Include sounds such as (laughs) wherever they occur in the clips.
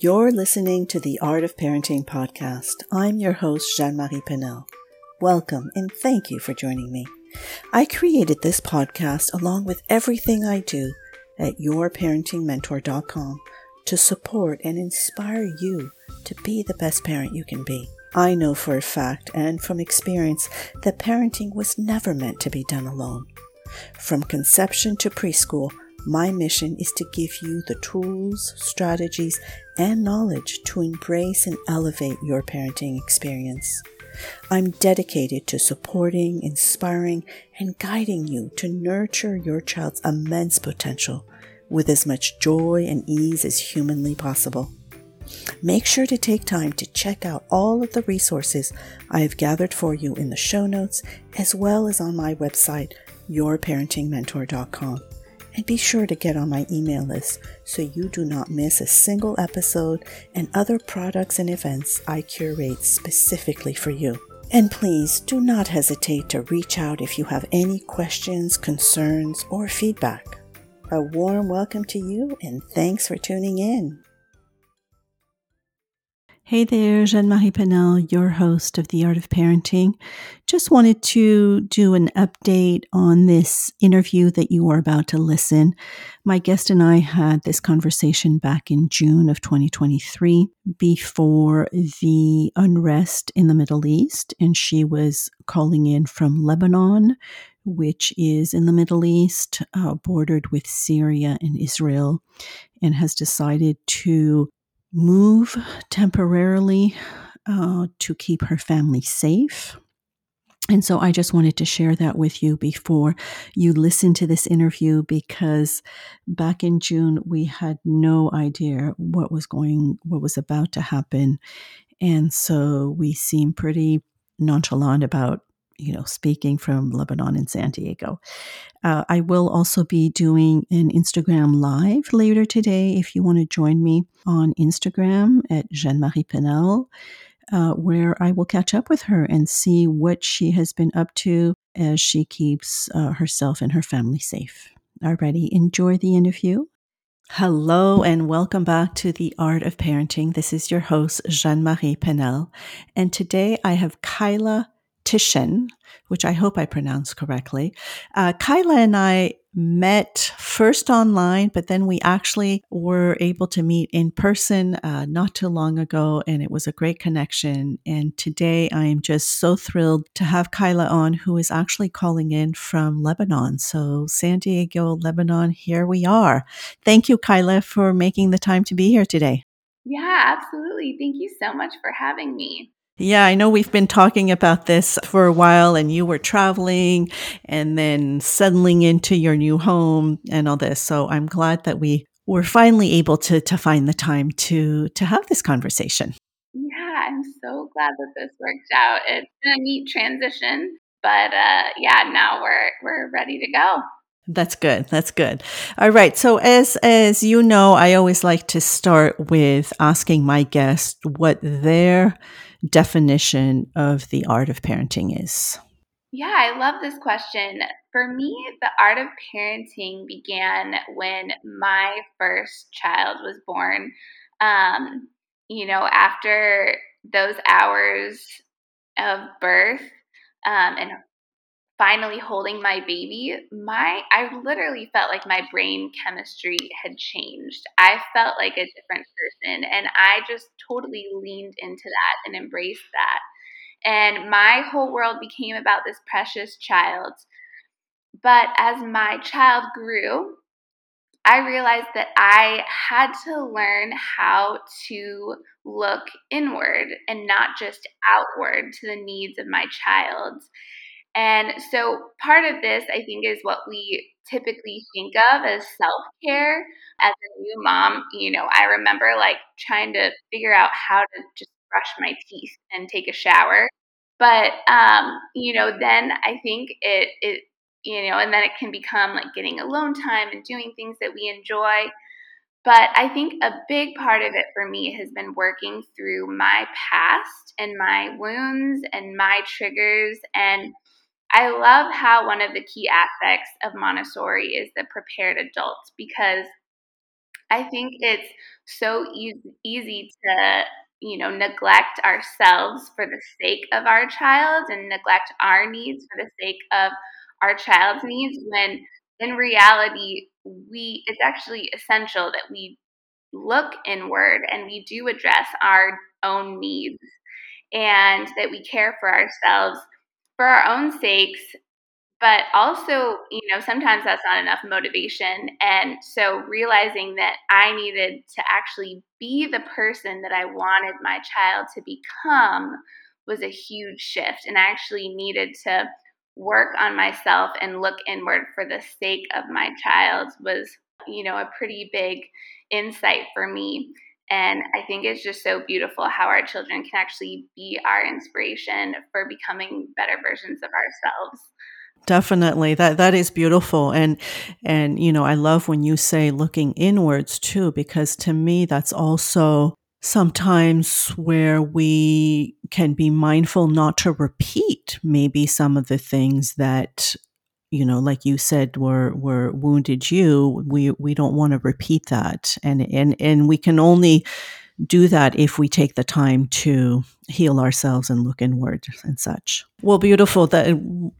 You're listening to the Art of Parenting podcast. I'm your host, Jeanne Marie Penel. Welcome and thank you for joining me. I created this podcast along with everything I do at yourparentingmentor.com to support and inspire you to be the best parent you can be. I know for a fact and from experience that parenting was never meant to be done alone. From conception to preschool, my mission is to give you the tools, strategies, and knowledge to embrace and elevate your parenting experience. I'm dedicated to supporting, inspiring, and guiding you to nurture your child's immense potential with as much joy and ease as humanly possible. Make sure to take time to check out all of the resources I have gathered for you in the show notes as well as on my website, yourparentingmentor.com. And be sure to get on my email list so you do not miss a single episode and other products and events I curate specifically for you. And please do not hesitate to reach out if you have any questions, concerns, or feedback. A warm welcome to you and thanks for tuning in. Hey there, Jeanne Marie Penel, your host of The Art of Parenting. Just wanted to do an update on this interview that you are about to listen. My guest and I had this conversation back in June of 2023 before the unrest in the Middle East, and she was calling in from Lebanon, which is in the Middle East, uh, bordered with Syria and Israel, and has decided to move temporarily uh, to keep her family safe. And so I just wanted to share that with you before you listen to this interview because back in June we had no idea what was going what was about to happen. And so we seem pretty nonchalant about you know, speaking from Lebanon and San Diego. Uh, I will also be doing an Instagram live later today if you want to join me on Instagram at Jeanne Marie Penel, uh, where I will catch up with her and see what she has been up to as she keeps uh, herself and her family safe. Alrighty, enjoy the interview. Hello and welcome back to the Art of Parenting. This is your host, Jeanne Marie Penel, and today I have Kayla Tychsen, which I hope I pronounced correctly. Uh, Kayla and I met first online, but then we actually were able to meet in person uh, not too long ago, and it was a great connection. And today I am just so thrilled to have Kayla on, who is actually calling in from Lebanon. So, San Diego, Lebanon, here we are. Thank you, Kayla, for making the time to be here today. Yeah, absolutely. Thank you so much for having me. Yeah, I know we've been talking about this for a while, and you were traveling and then settling into your new home and all this. So I'm glad that we were finally able to to find the time to to have this conversation. Yeah, I'm so glad that this worked out. It's been a neat transition, but uh, yeah, now we're we're ready to go. That's good. That's good. All right. So as as you know, I always like to start with asking my guests what their definition of the art of parenting is? Yeah, I love this question. For me, the art of parenting began when my first child was born. Um, you know, after those hours of birth um, and finally holding my baby, my I literally felt like my brain chemistry had changed. I felt like a different person and I just totally leaned into that and embraced that. And my whole world became about this precious child. But as my child grew, I realized that I had to learn how to look inward and not just outward to the needs of my child. And so part of this, I think, is what we typically think of as self care. As a new mom, you know, I remember like trying to figure out how to just brush my teeth and take a shower. But, um, you know, then I think it, it, you know, and then it can become like getting alone time and doing things that we enjoy. But I think a big part of it for me has been working through my past and my wounds and my triggers and I love how one of the key aspects of Montessori is the prepared adult because I think it's so e- easy to, you know, neglect ourselves for the sake of our child and neglect our needs for the sake of our child's needs when in reality we it's actually essential that we look inward and we do address our own needs and that we care for ourselves for our own sakes but also you know sometimes that's not enough motivation. And so realizing that i needed to actually be the person that i wanted my child to become was a huge shift. And i actually needed to work on myself and look inward for the sake of my child was you know a pretty big insight for me and I think it's just so beautiful how our children can actually be our inspiration for becoming better versions of ourselves. Definitely. That that is beautiful. And and you know, I love when you say looking inwards too, because to me that's also sometimes where we can be mindful not to repeat maybe some of the things that you know like you said were were wounded you we we don't want to repeat that and and and we can only do that if we take the time to heal ourselves and look inward and such. Well, beautiful, that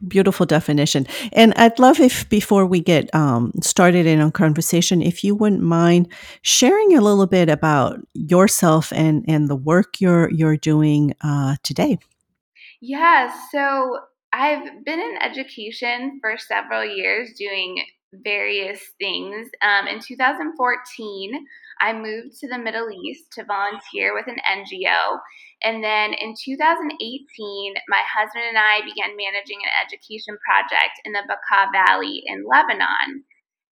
beautiful definition. And I'd love if before we get um, started in our conversation, if you wouldn't mind sharing a little bit about yourself and and the work you're you're doing uh, today. Yeah, so I've been in education for several years, doing various things. Um, in 2014, I moved to the Middle East to volunteer with an NGO. And then in 2018, my husband and I began managing an education project in the Bekaa Valley in Lebanon.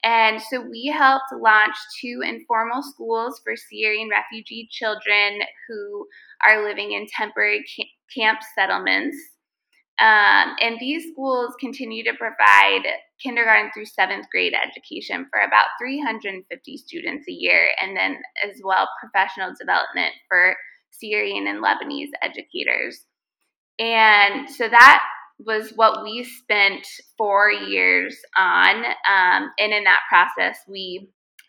And so we helped launch two informal schools for Syrian refugee children who are living in temporary camp settlements. Um, and these schools continue to provide kindergarten through seventh grade education for about 350 students a year, and then as well professional development for Syrian and Lebanese educators. And so that was what we spent four years on. Um, and in that process, we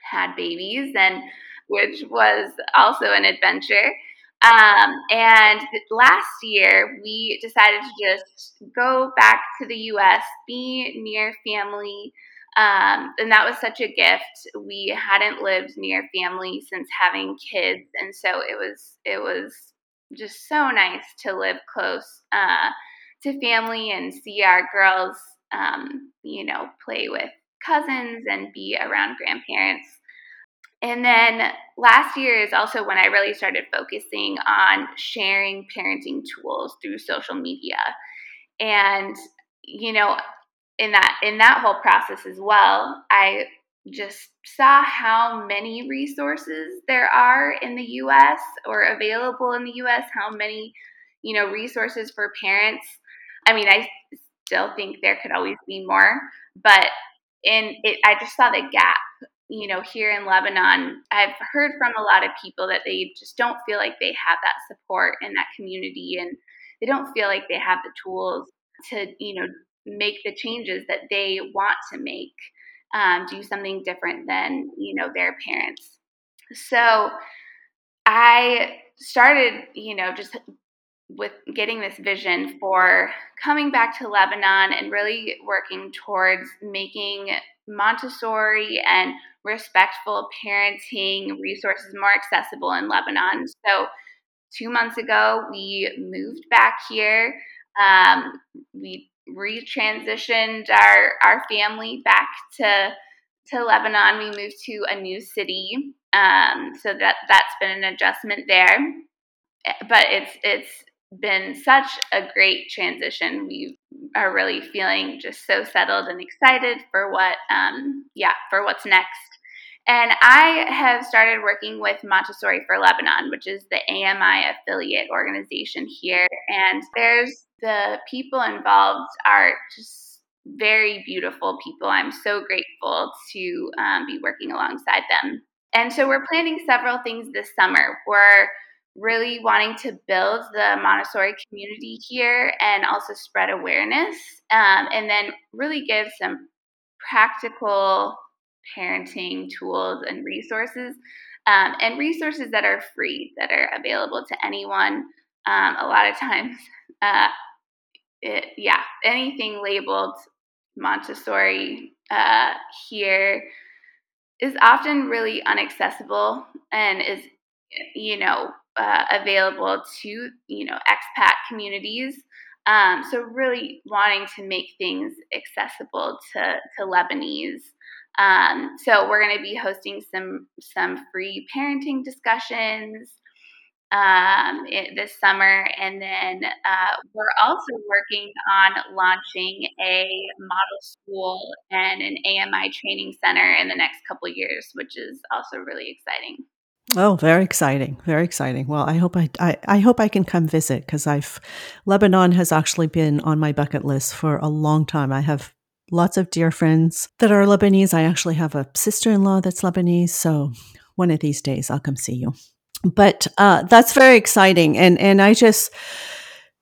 had babies, and which was also an adventure. Um, and last year, we decided to just go back to the US, be near family. Um, and that was such a gift. We hadn't lived near family since having kids, and so it was it was just so nice to live close uh, to family and see our girls, um, you know, play with cousins and be around grandparents. And then last year is also when I really started focusing on sharing parenting tools through social media. And you know, in that in that whole process as well, I just saw how many resources there are in the US or available in the US, how many, you know, resources for parents. I mean, I still think there could always be more, but in it I just saw the gap you know, here in Lebanon, I've heard from a lot of people that they just don't feel like they have that support in that community and they don't feel like they have the tools to, you know, make the changes that they want to make, um, do something different than, you know, their parents. So I started, you know, just with getting this vision for coming back to Lebanon and really working towards making Montessori and respectful parenting resources more accessible in Lebanon. So, two months ago, we moved back here. Um, we retransitioned our, our family back to, to Lebanon. We moved to a new city. Um, so that that's been an adjustment there. But it's it's been such a great transition. We are really feeling just so settled and excited for what, um, yeah, for what's next. And I have started working with Montessori for Lebanon, which is the AMI affiliate organization here. And there's the people involved are just very beautiful people. I'm so grateful to um, be working alongside them. And so we're planning several things this summer. We're really wanting to build the Montessori community here and also spread awareness, um, and then really give some practical parenting tools and resources, um, and resources that are free, that are available to anyone. Um, a lot of times, (laughs) uh, it, yeah, anything labeled Montessori uh, here is often really unaccessible and is, you know, uh, available to, you know, expat communities. Um, so really wanting to make things accessible to, to Lebanese. Um, so we're going to be hosting some some free parenting discussions um, it, this summer, and then uh, we're also working on launching a model school and an AMI training center in the next couple years, which is also really exciting. Oh, very exciting. Very exciting. Well, I hope I, I, I hope I can come visit because I've, Lebanon has actually been on my bucket list for a long time. I have lots of dear friends that are Lebanese. I actually have a sister in law that's Lebanese. So one of these days I'll come see you. But uh, that's very exciting. And, and I just,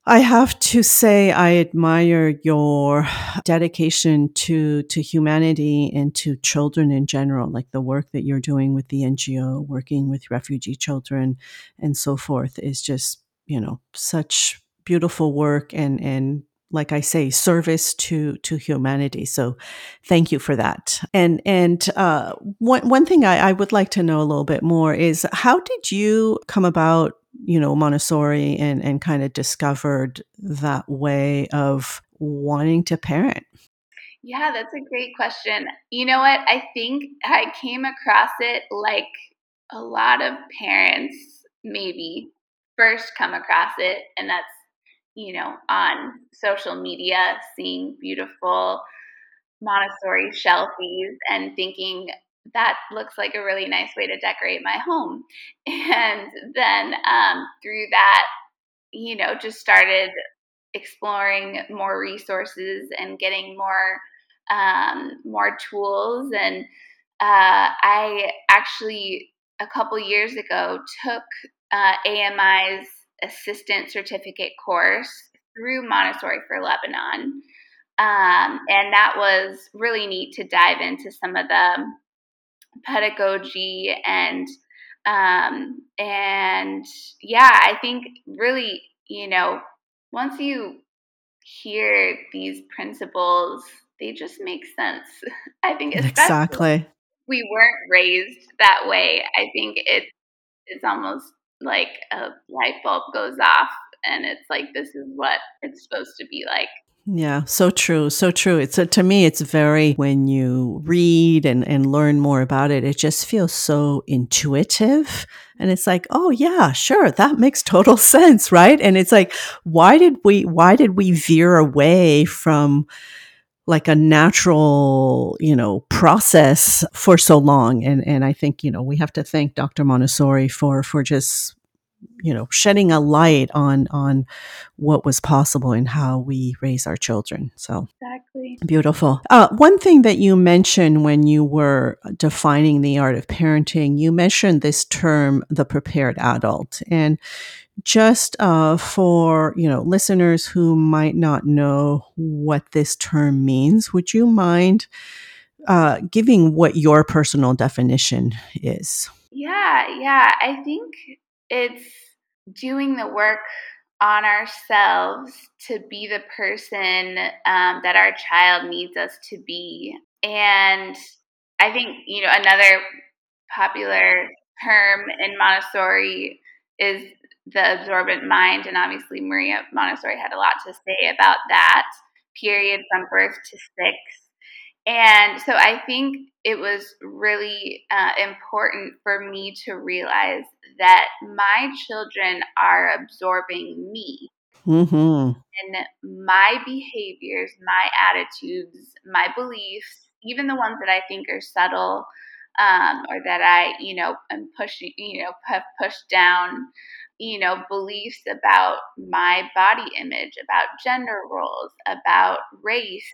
I have to say I admire your dedication to to humanity and to children in general, like the work that you're doing with the NGO, working with refugee children and so forth is just, you know, such beautiful work and and like I say, service to to humanity. So, thank you for that. And and uh, one one thing I, I would like to know a little bit more is how did you come about you know, Montessori and, and kind of discovered that way of wanting to parent? Yeah, that's a great question. You know what? I think I came across it like a lot of parents maybe first come across it, and that's, you know, on social media, seeing beautiful Montessori shelfies and thinking, that looks like a really nice way to decorate my home. (laughs) And then um, through that, you know, just started exploring more resources and getting more um, more tools. And uh, I actually a couple years ago took uh, AMI's assistant certificate course through Montessori for Lebanon. Um, and that was really neat to dive into some of the pedagogy and um, and yeah, I think really, you know, once you hear these principles, they just make sense. (laughs) I think exactly we weren't raised that way. I think it is almost like a light bulb goes off and it's like this is what it's supposed to be like. Yeah, so true, so true. It's a, to me, it's very when you read and and learn more about it, it just feels so intuitive, and it's like, oh yeah, sure, that makes total (laughs) sense, right? And it's like, why did we why did we veer away from like a natural, you know, process for so long? And and I think you know we have to thank Dr. Montessori for for just you know shedding a light on on what was possible and how we raise our children so exactly beautiful uh, one thing that you mentioned when you were defining the art of parenting you mentioned this term the prepared adult and just uh, for you know listeners who might not know what this term means would you mind uh, giving what your personal definition is yeah yeah i think it's doing the work on ourselves to be the person um, that our child needs us to be. And I think, you know, another popular term in Montessori is the absorbent mind. And obviously, Maria Montessori had a lot to say about that period from birth to six. And so I think it was really uh, important for me to realize that my children are absorbing me. Mm-hmm. And my behaviors, my attitudes, my beliefs, even the ones that I think are subtle um, or that I, you know, am pushing, you know, have pushed down, you know, beliefs about my body image, about gender roles, about race,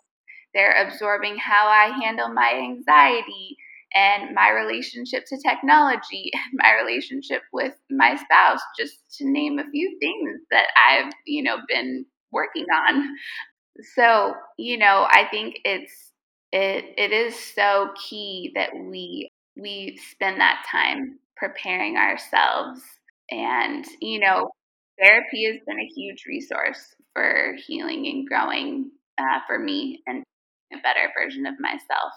they're absorbing how I handle my anxiety and my relationship to technology (laughs) my relationship with my spouse, just to name a few things that I've, you know, been working on. So, you know, I think it's it it is so key that we we spend that time preparing ourselves and you know therapy has been a huge resource for healing and growing uh, for me and a better version of myself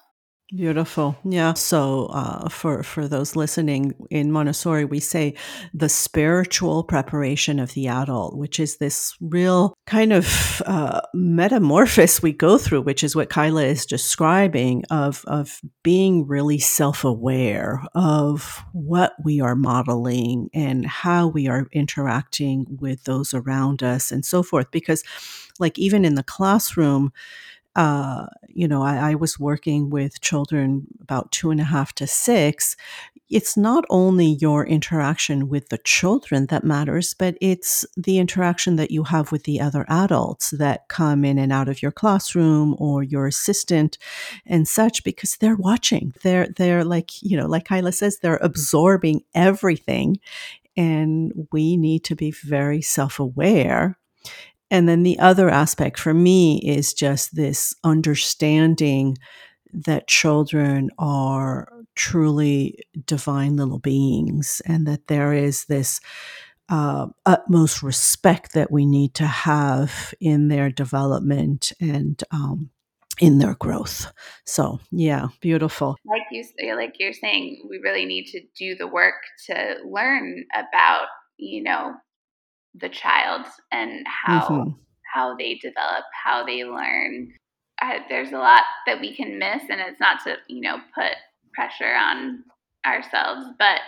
Beautiful. Yeah. So, uh, for for those listening in Montessori, we say the spiritual preparation of the adult, which is this real kind of uh, metamorphosis we go through, which is what Kayla is describing of of being really self aware of what we are modeling and how we are interacting with those around us and so forth. Because, like even in the classroom uh, you know, I, I, was working with children about two and a half to six. It's not only your interaction with the children that matters, but it's the interaction that you have with the other adults that come in and out of your classroom or your assistant and such, because they're watching. They're, they're like, you know, like Kayla says, they're absorbing everything. And we need to be very self aware and then the other aspect for me is just this understanding that children are truly divine little beings and that there is this uh, utmost respect that we need to have in their development and um, in their growth. So, yeah, beautiful. Like you like you're saying, we really need to do the work to learn about, you know, the child and how mm-hmm. how they develop, how they learn. I, there's a lot that we can miss, and it's not to you know put pressure on ourselves, but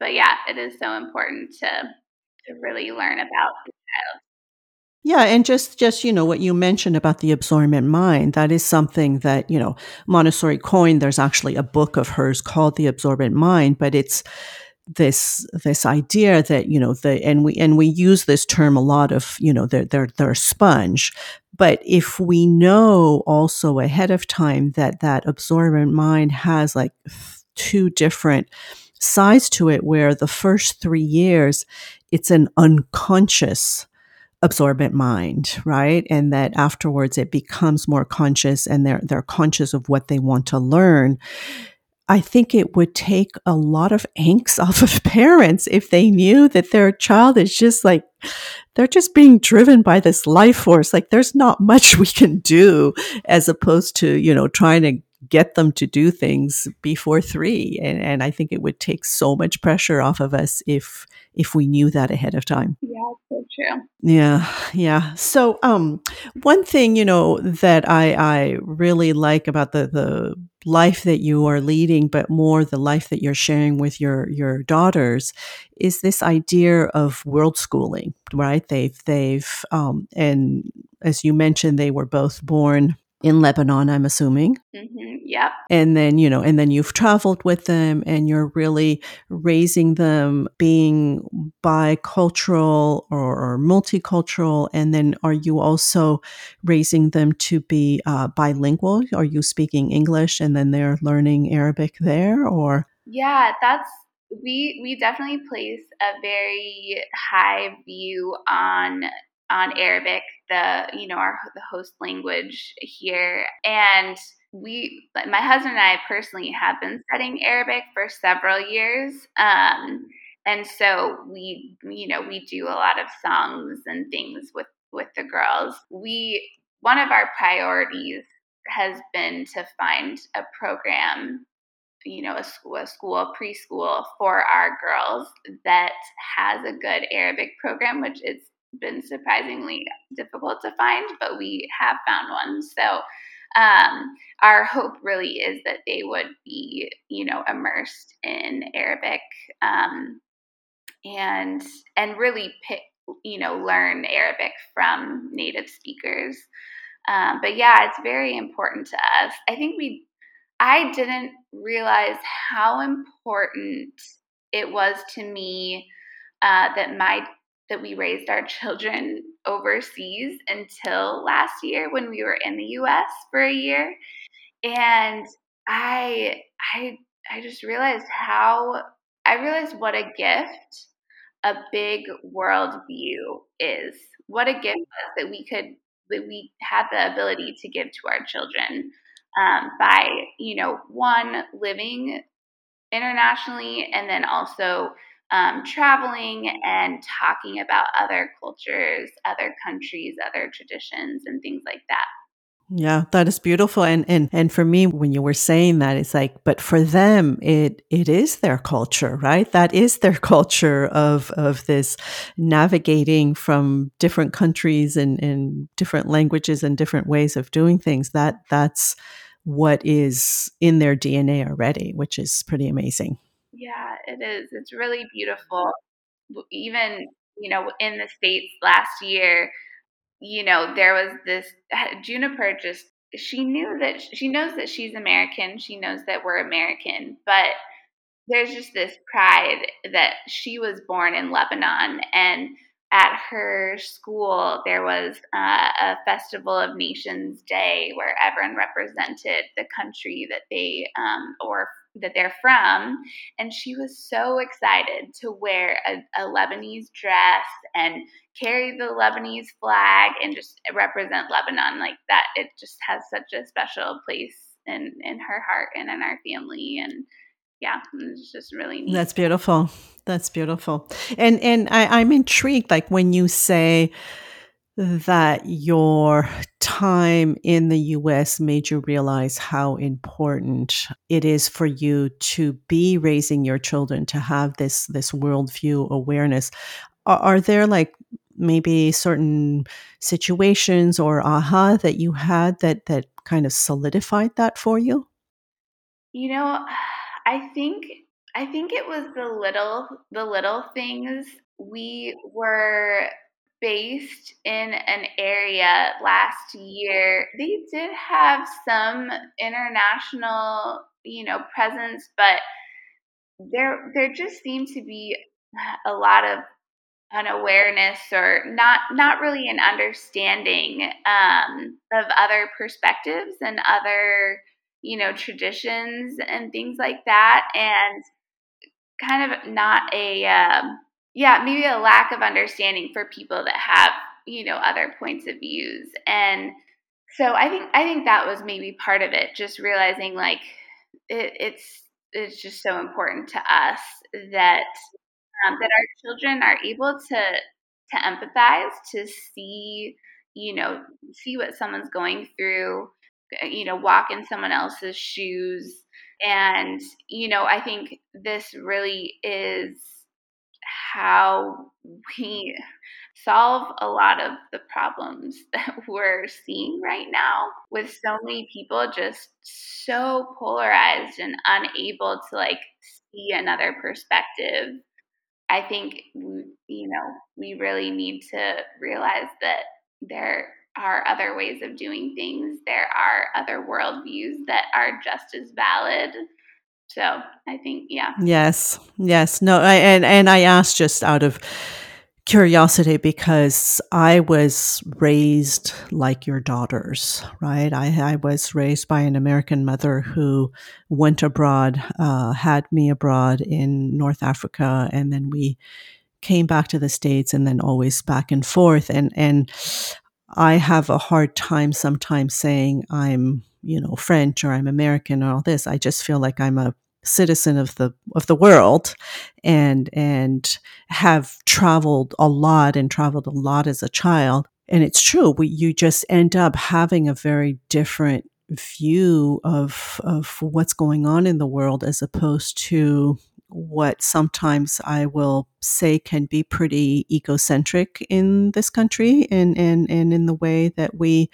but yeah, it is so important to to really learn about the child. Yeah, and just just you know what you mentioned about the absorbent mind, that is something that, you know, Montessori coined. There's actually a book of hers called The Absorbent Mind, but it's this this idea that you know the and we and we use this term a lot of you know they're they're they're sponge but if we know also ahead of time that that absorbent mind has like two different sides to it where the first 3 years it's an unconscious absorbent mind, right? And that afterwards it becomes more conscious and they're they're conscious of what they want to learn I think it would take a lot of angst (laughs) off of parents if they knew that their child is just like, they're just being driven by this life force. Like there's not (laughs) much we can do as opposed to, you know, trying to get them to do things before three. And, and I think it would take so much pressure off of us if, if we knew that ahead of time. Yeah, so true. Yeah, yeah. So, um, one thing you know that I I really like about the the life that you are leading, but more the life that you're sharing with your your daughters, is this idea of world schooling, right? They've they've um, and as you mentioned, they were both born in Lebanon, I'm assuming. Mm-hmm. Yeah. And then, you know, and then you've traveled with them and you're really raising them being bicultural or, or multicultural. And then are you also raising them to be uh, bilingual? Are you speaking English and then they're learning Arabic there or? Yeah, that's we we definitely place a very high view on on Arabic, the you know our the host language here, and we my husband and I personally have been studying Arabic for several years. Um, and so we you know we do a lot of songs and things with with the girls. We one of our priorities has been to find a program you know, a school, a school, preschool for our girls that has a good Arabic program, which is been surprisingly difficult to find, but we have found one. So um, our hope really is that they would be, you know, immersed in Arabic um, and and really pick, you know, learn Arabic from native speakers. Um, but yeah, it's very important to us. I think we, I didn't realize how important it was to me uh, that my that we raised our children overseas until last year when we were in the US for a year. And I I I just realized how I realized what a gift a big world view is. What a gift that we could that we had the ability to give to our children. um, by, you know, one, living internationally, and then also um, traveling and talking about other cultures, other countries, other traditions, and things like that. Yeah, that is beautiful. And and and for me, when you were saying that, it's like, but for them, it it is their culture, right? That is their (laughs) culture of of this navigating from different countries and, and different languages and different ways of doing things. That that's what is in their DNA already, which is pretty amazing. Yeah, it is. It's really beautiful. Even, you know, in the States last year, you know, there was this (sighs) Juniper just she knew that she knows that she's American. She knows that we're American, but there's just this pride that she was born in Lebanon and at her school there was uh, a festival of nations day where everyone represented the country that they um, or that they're from and she was so excited to wear a, a lebanese dress and carry the lebanese flag and just represent lebanon like that it just has such a special place in in her heart and in our family and yeah, it's just really neat. That's beautiful. That's beautiful. And and I, I'm intrigued, like when you say that your time in the US made you realize how important it is for you to be raising your children to have this this worldview awareness. Are, are there like maybe certain situations or aha that you had that that kind of solidified that for you? You know, (sighs) I think I think it was the little the little things. We were based in an area last year. They did have some international, you know, presence, but there there just seemed to be a lot of unawareness or not not really an understanding um, of other perspectives and other you know, traditions and things like that. And kind of not a, um, yeah, maybe a lack of understanding for people that have, you know, other points of views. And so I think, I think that was maybe part of it, just realizing like it, it's, it's just so important to us that, um, that our children are able to, to empathize, to see, you know, see what someone's going through, uh, you know, walk in someone else's shoes. And, you know, I think this really is how we solve a lot of the problems (laughs) that we're seeing right now with so many people just so polarized and unable to like see another perspective. I think, you know, we really need to realize that there are other ways of doing things. There are other worldviews that are just as valid. So I think, yeah. Yes, yes, no, I, and and I asked just out of curiosity because I was raised like your daughters, right? I, I was raised by an American mother who went abroad, uh, had me abroad in North Africa, and then we came back to the states and then always back and forth and and I have a hard time sometimes saying I'm, you know, French or I'm American or all this. I just feel like I'm a citizen of the of the world and and have traveled a lot and traveled a lot as a child and it's true we, you just end up having a very different view of of what's going on in the world as opposed to what sometimes I will say can be pretty egocentric in this country and, and, and in the way that we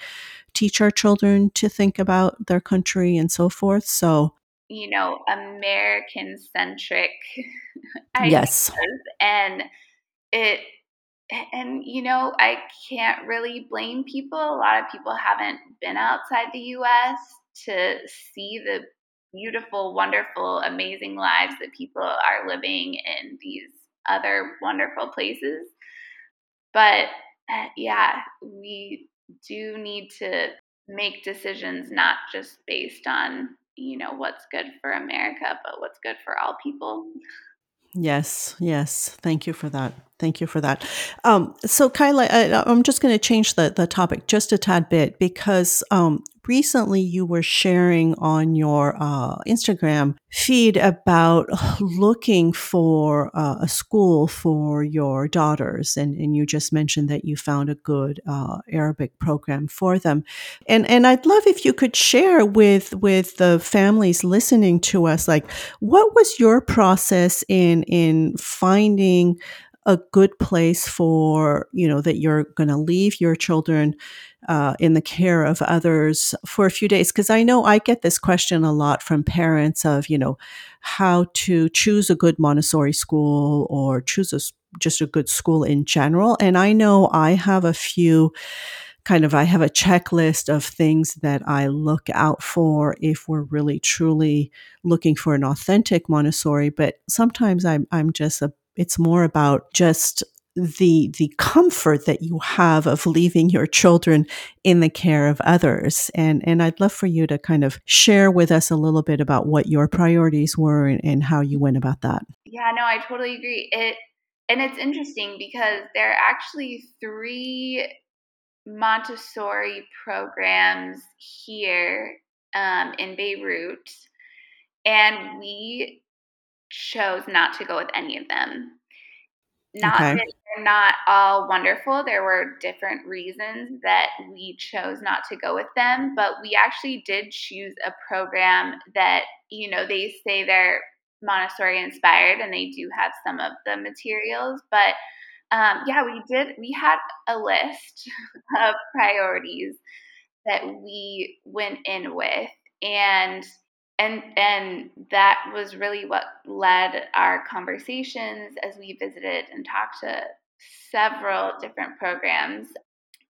teach our children to think about their country and so forth. So, you know, American centric (laughs) yes. And it, and you know, I can't really blame people. A lot of people haven't been outside the US to see the beautiful, wonderful, amazing lives that people are living in these other wonderful places. But uh, yeah, we do need to make decisions not just based on, you know, what's good for America, but what's good for all people. Yes, yes. Thank you for that. Thank you for that. Um, so, Kayla, I, am just going to change the, the topic just a tad bit because um, recently you were sharing on your uh, Instagram feed about (sighs) looking for uh, a school for your daughters, and, and you just mentioned that you found a good uh, Arabic program for them, and and I'd love if you could share with with the families listening to us, like what was your process in in finding a good place for you know that you're going to leave your children uh, in the care of others for a few days because i know i get this question a lot from parents of you know how to choose a good montessori school or choose a, just a good school in general and i know i have a few kind of I have a checklist of things that I look out for if we're really truly looking for an authentic Montessori. But sometimes I'm I'm just a it's more about just the the comfort that you have of leaving your children in the care of others. And and I'd love for you to kind of share with us a little bit about what your priorities were and, and how you went about that. Yeah no I totally agree. It and it's interesting because there are actually three Montessori programs here um, in Beirut and we chose not to go with any of them. Not okay. that they're not all wonderful. There were different reasons that we chose not to go with them, but we actually did choose a program that, you know, they say they're Montessori inspired and they do have some of the materials, but um, yeah, we did. We had a list (laughs) of priorities that we went in with, and and and that was really what led our conversations as we visited and talked to several different programs.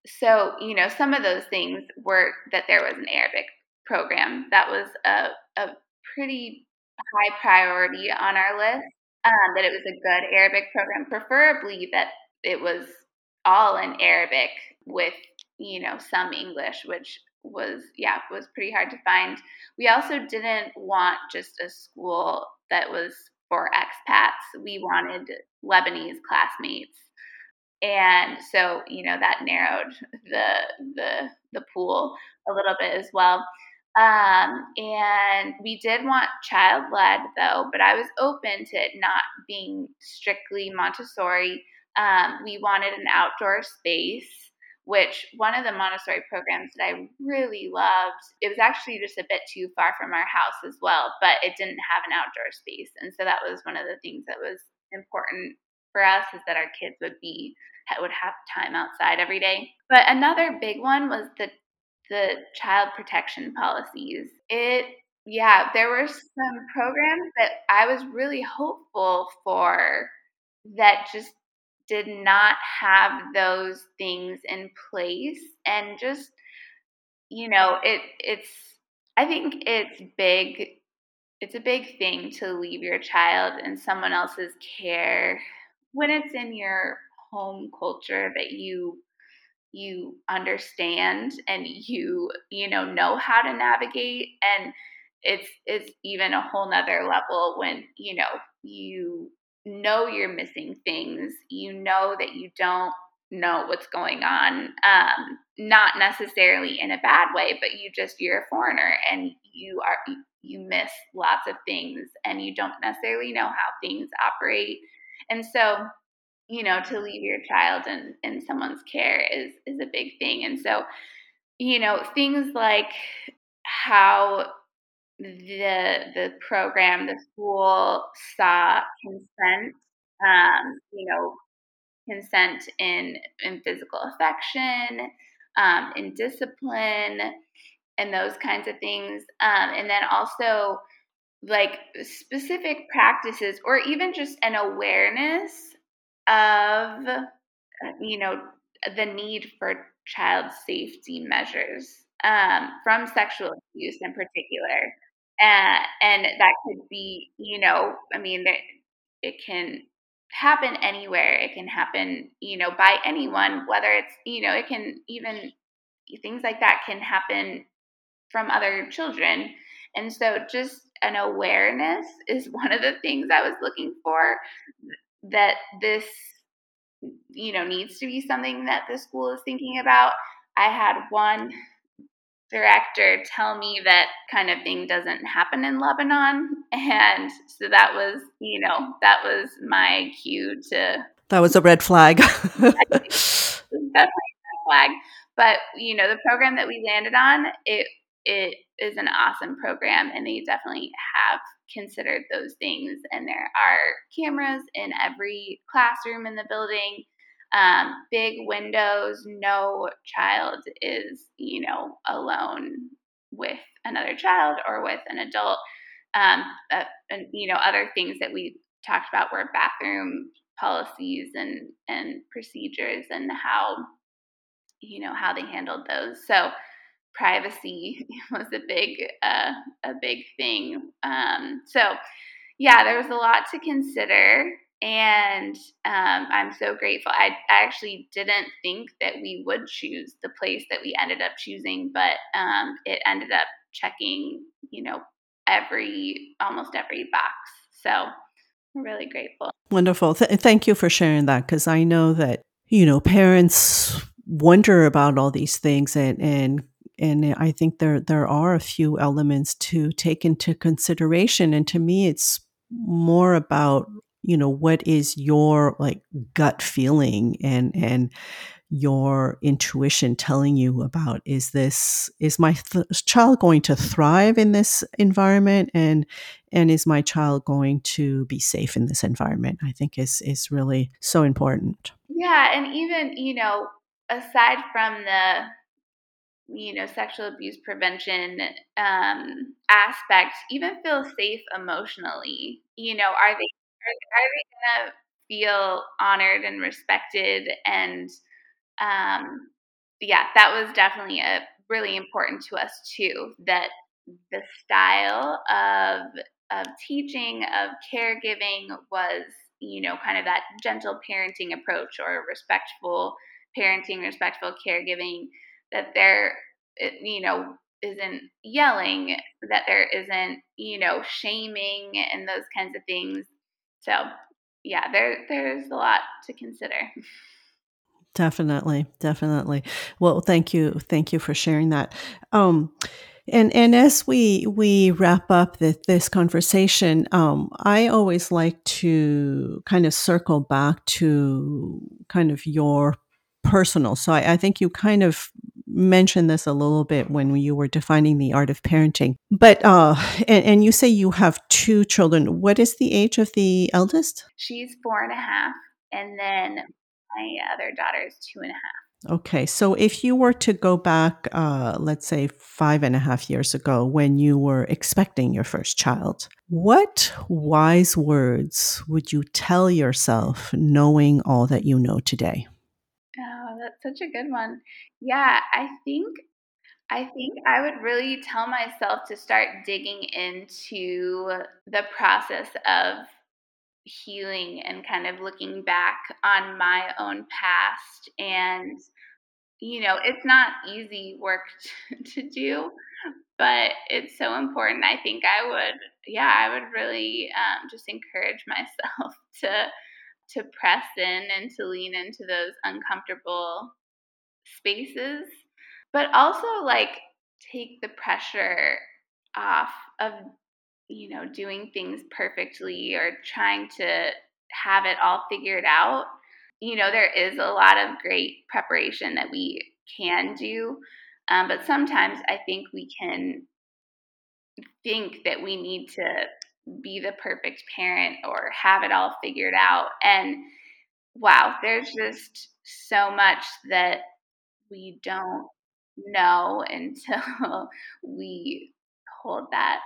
So you know some of those things were that there was an arabic program. That was a, a pretty high priority on our list um, that it was a good arabic program preferably that it was all in arabic with you know some english which was yeah was pretty hard to find. We also didn't want just a school that was for expats. We wanted Lebanese classmates, and so you know that narrowed the the the pool a little bit as well. Um, and we did want child led though, but I was open to it not being strictly Montessori. Um, we wanted an outdoor space which one of the Montessori programs that I really loved, it was actually just a bit too far from our house as well, but it didn't have an outdoor space. And so that was one of the things that was important for us is that our kids would be would have time outside every day. But another big one was the the child protection policies. It yeah, there were some programs that I was really hopeful for that just did not have those things in place. And just you know it it's i think it's big it's a big thing to leave your child in someone else's care when it's in your home culture that you you understand and you you know know how to navigate. And it's it's even a whole nother level when you know you know you're missing things, you know that you don't know what's going on, um, not necessarily in a bad way, but you just you're a foreigner and you are you miss lots of things and you don't necessarily know how things operate, and so you know to leave your child in in someone's care is is a big thing, and so you know things like how the the program, the school saw consent, um, you know, consent in in physical affection, um, in discipline, and those kinds of things, um, and then also like specific practices or even just an awareness of you know the need for child safety measures um, from sexual abuse in particular and and that could be you know i mean it can happen anywhere. It can happen you know by anyone whether it's you know it can even things like that can happen from other children. And so just an awareness is (laughs) one of the things i was looking for that this you know needs to be something that the school is thinking about. I had one director tell me that kind of thing doesn't happen in Lebanon. (laughs) And so that was, you know, that was my cue to. That was a red flag. (laughs) definitely a red flag. But, you know, the program that we landed on, it it is an awesome program and they definitely have considered those things and there are cameras in every classroom in the building um, big windows no child is you know alone with another child or with an adult. Um, uh, and you know other things that we talked about were bathroom policies and and procedures and how you know how they handled those. So privacy (laughs) was a big uh, a big thing. Um, so yeah, there was a lot to consider, and um, I'm so grateful. I, I, actually didn't think that we would choose the place that we ended up choosing, but um, it ended up checking, you know, every almost every box. So I'm really grateful. Wonderful. Th- thank you for sharing that because I know that you know parents wonder about all these things and and and I think there there are a few elements to take into consideration. And to me, it's more about you know what is your like gut feeling and and your intuition telling you about is this is my th- child going to thrive in this environment? And and is my child going to be safe in this environment? I think is is really so important. Yeah and even you know aside from the you know sexual abuse prevention um, aspect even feel safe emotionally. You know are they are, they gonna feel honored and respected and um, yeah that was definitely a really important to us too that the style of of teaching of caregiving was you know kind of that gentle parenting approach or respectful parenting respectful caregiving that there, you know, isn't yelling, that there isn't, you know, shaming and those kinds of things. So, yeah, there there's a lot to consider. Definitely, definitely. Well, thank you, thank you for sharing that. Um, and and as we we wrap up the, this conversation, um, I always like to kind of circle back to kind of your personal. So I, I think you kind of mentioned this a little bit when you were defining the art of parenting. But uh, and, and, you say you have two children. What is the age of the eldest? She's four and a half, and then my other daughter is two and a half. Okay, so if you were to go back, uh, let's say five and a half years ago, when you were expecting your first child, what wise words would you tell yourself knowing all that you know today? That's such a good one. Yeah, I think I think I would really tell myself to start digging into the process of healing and kind of looking back on my own past and you know, it's not easy work (laughs) to do, but it's so important. I think I would, yeah, I would really um, just encourage (laughs) myself to to press in and to lean into those uncomfortable spaces, but also like take the pressure off of, you know, doing things perfectly or trying to have it all figured out. You know, there is a lot of great preparation that we can do, um, but sometimes I think we can think that we need to be the perfect parent or have it all figured out. And wow, there's just so much that we don't know (laughs) until we hold that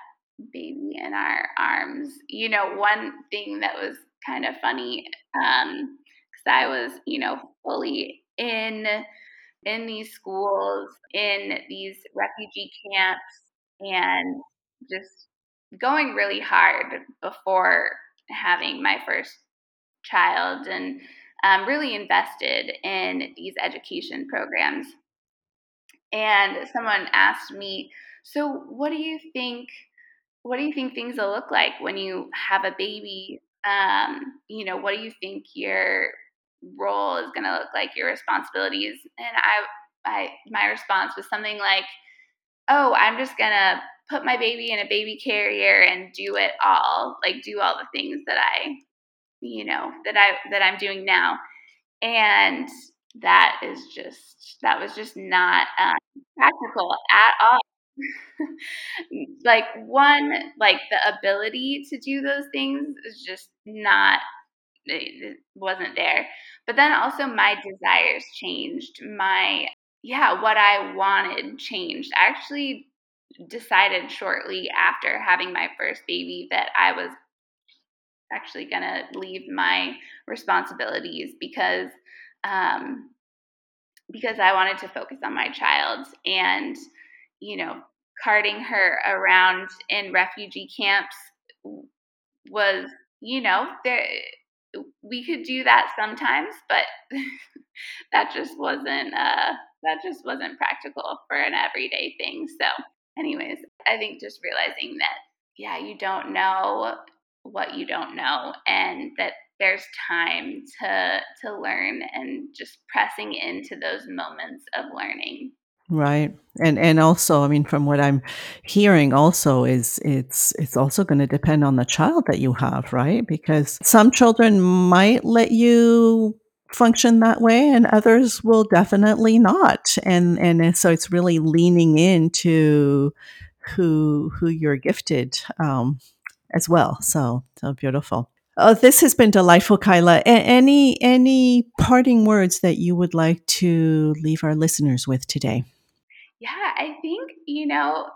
baby in our arms. You know, one thing that was kind of funny, um, because I was, you know, fully in in these schools, in these refugee camps, and just going really hard before having my first child and um, really invested in these education programs. And someone asked me, "So, what do you think? What do you think things will look like when you have a baby? Um, you know, what do you think your role is going to look like? Your responsibilities?" And I, I, my response was something like, oh, I'm just gonna put my baby in a baby carrier and do it all, like do all the things that I, you know, that I that I'm doing now. And that is just that was just not um, practical at all. (laughs) like one, like the ability to do those things is just not it wasn't there. But then also my desires changed. My yeah, what I wanted changed. I actually decided shortly after having my first baby that I was actually going to leave my responsibilities because um, because I wanted to focus on my child and you know carting her around in refugee camps was you know there we could do that sometimes but (laughs) that just wasn't uh that just wasn't practical for an everyday thing so anyways i think just realizing that yeah you don't know what you don't know and that there's time to to learn and just pressing into those moments of learning Right. And and also, I mean, from what I'm hearing also is it's it's also going to depend on the child that you have, right? Because some children might let you function that way and others will definitely not. And and so it's really leaning into who who you're gifted um as well. So so beautiful. Oh, this has been delightful, Kyla. A- any any parting words that you would like to leave our listeners with today? Yeah, I think, you know,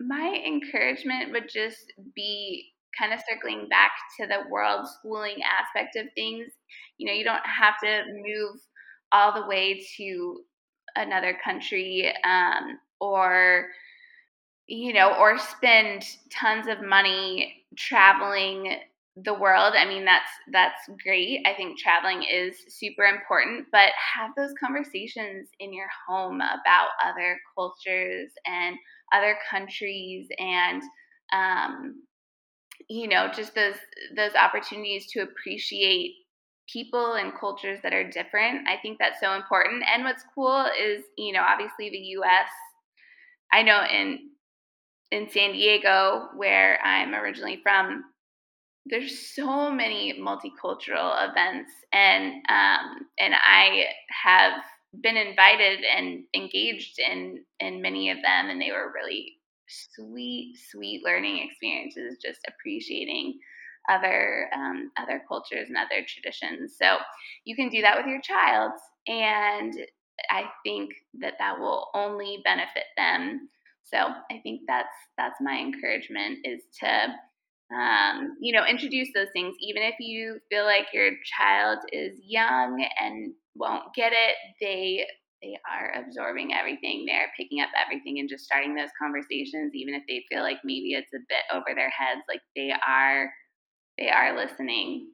my encouragement would just be kind of circling back to the world schooling aspect of things. You know, you don't have to move all the way to another country um, or you know or spend tons of money traveling the world i mean that's that's great i think traveling is super important but have those conversations in your home about other cultures and other countries and um, you know just those those opportunities to appreciate people and cultures that are different. I think that's so important. And what's cool is you know obviously the us i know in in san diego where i'm originally from there's so many multicultural events and um, and I have been invited and engaged in in many of them and they were really sweet sweet learning experiences just appreciating other um, other cultures and other traditions so you can do that with your child and I think that that will only benefit them so I think that's that's my encouragement is to um, you know, introduce those things. Even if you feel like your child is young and won't get it, they they are absorbing everything. They're picking up everything and just starting those conversations, even if they feel like maybe it's a bit over their heads. Like they are they are listening.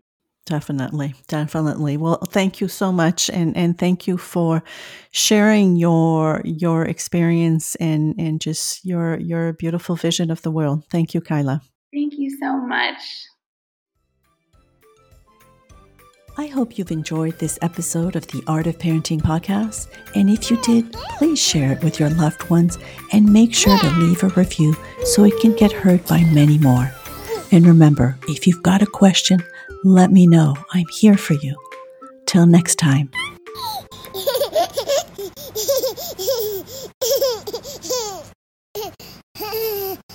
Definitely, definitely. Well, thank you so much, and and thank you for sharing your your experience and and just your your beautiful vision of the world. Thank you, Kyla. Thank you so much. I hope you've enjoyed this episode of the Art of Parenting podcast. And if you did, please share it with your loved ones and make sure to leave a review so it can get heard by many more. And remember, if you've got a question, let me know. I'm here for you. Till next time. (laughs)